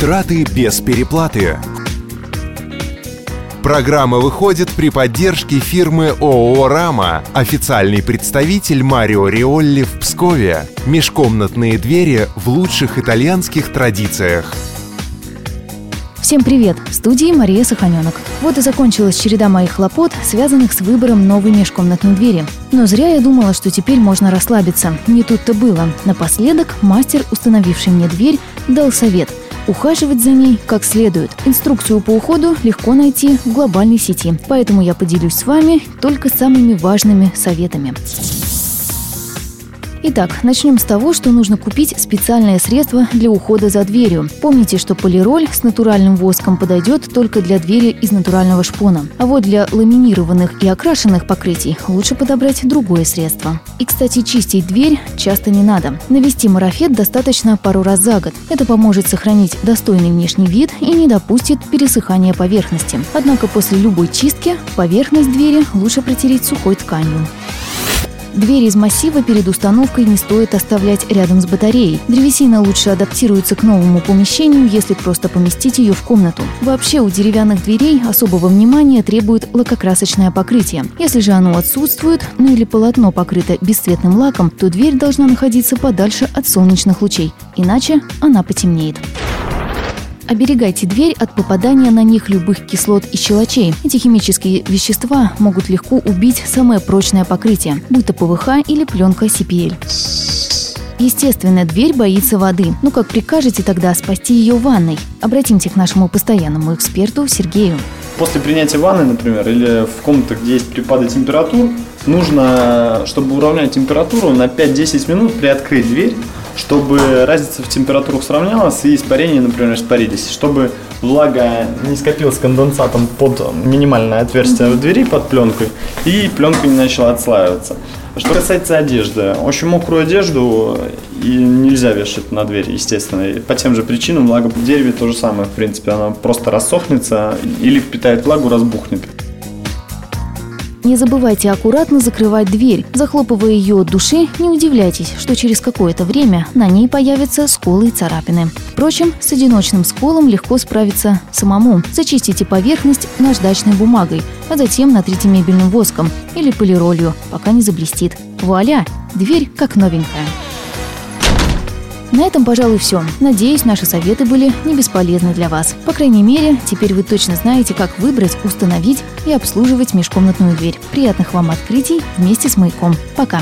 Траты без переплаты. Программа выходит при поддержке фирмы ООО «Рама», официальный представитель Марио Риолли в Пскове. Межкомнатные двери в лучших итальянских традициях. Всем привет! В студии Мария Саханенок. Вот и закончилась череда моих хлопот, связанных с выбором новой межкомнатной двери. Но зря я думала, что теперь можно расслабиться. Не тут-то было. Напоследок мастер, установивший мне дверь, дал совет – ухаживать за ней как следует. Инструкцию по уходу легко найти в глобальной сети, поэтому я поделюсь с вами только самыми важными советами. Итак, начнем с того, что нужно купить специальное средство для ухода за дверью. Помните, что полироль с натуральным воском подойдет только для двери из натурального шпона. А вот для ламинированных и окрашенных покрытий лучше подобрать другое средство. И, кстати, чистить дверь часто не надо. Навести марафет достаточно пару раз за год. Это поможет сохранить достойный внешний вид и не допустит пересыхания поверхности. Однако после любой чистки поверхность двери лучше протереть сухой тканью. Двери из массива перед установкой не стоит оставлять рядом с батареей. Древесина лучше адаптируется к новому помещению, если просто поместить ее в комнату. Вообще у деревянных дверей особого внимания требует лакокрасочное покрытие. Если же оно отсутствует, ну или полотно покрыто бесцветным лаком, то дверь должна находиться подальше от солнечных лучей, иначе она потемнеет. Оберегайте дверь от попадания на них любых кислот и щелочей. Эти химические вещества могут легко убить самое прочное покрытие, будь то ПВХ или пленка CPL. Естественно, дверь боится воды. Ну как прикажете тогда спасти ее ванной? Обратимся к нашему постоянному эксперту Сергею. После принятия ванны, например, или в комнатах, где есть перепады температур, нужно, чтобы уравнять температуру, на 5-10 минут приоткрыть дверь, чтобы разница в температурах сравнялась и испарения, например, испарились, чтобы влага не скопилась конденсатом под минимальное отверстие в двери под пленкой и пленка не начала отслаиваться. Что касается одежды, очень мокрую одежду и нельзя вешать на дверь, естественно. И по тем же причинам влага в дереве то же самое, в принципе, она просто рассохнется или впитает влагу, разбухнет. Не забывайте аккуратно закрывать дверь. Захлопывая ее от души, не удивляйтесь, что через какое-то время на ней появятся сколы и царапины. Впрочем, с одиночным сколом легко справиться самому. Зачистите поверхность наждачной бумагой, а затем натрите мебельным воском или полиролью, пока не заблестит. Вуаля! Дверь как новенькая. На этом, пожалуй, все. Надеюсь, наши советы были не бесполезны для вас. По крайней мере, теперь вы точно знаете, как выбрать, установить и обслуживать межкомнатную дверь. Приятных вам открытий вместе с маяком. Пока!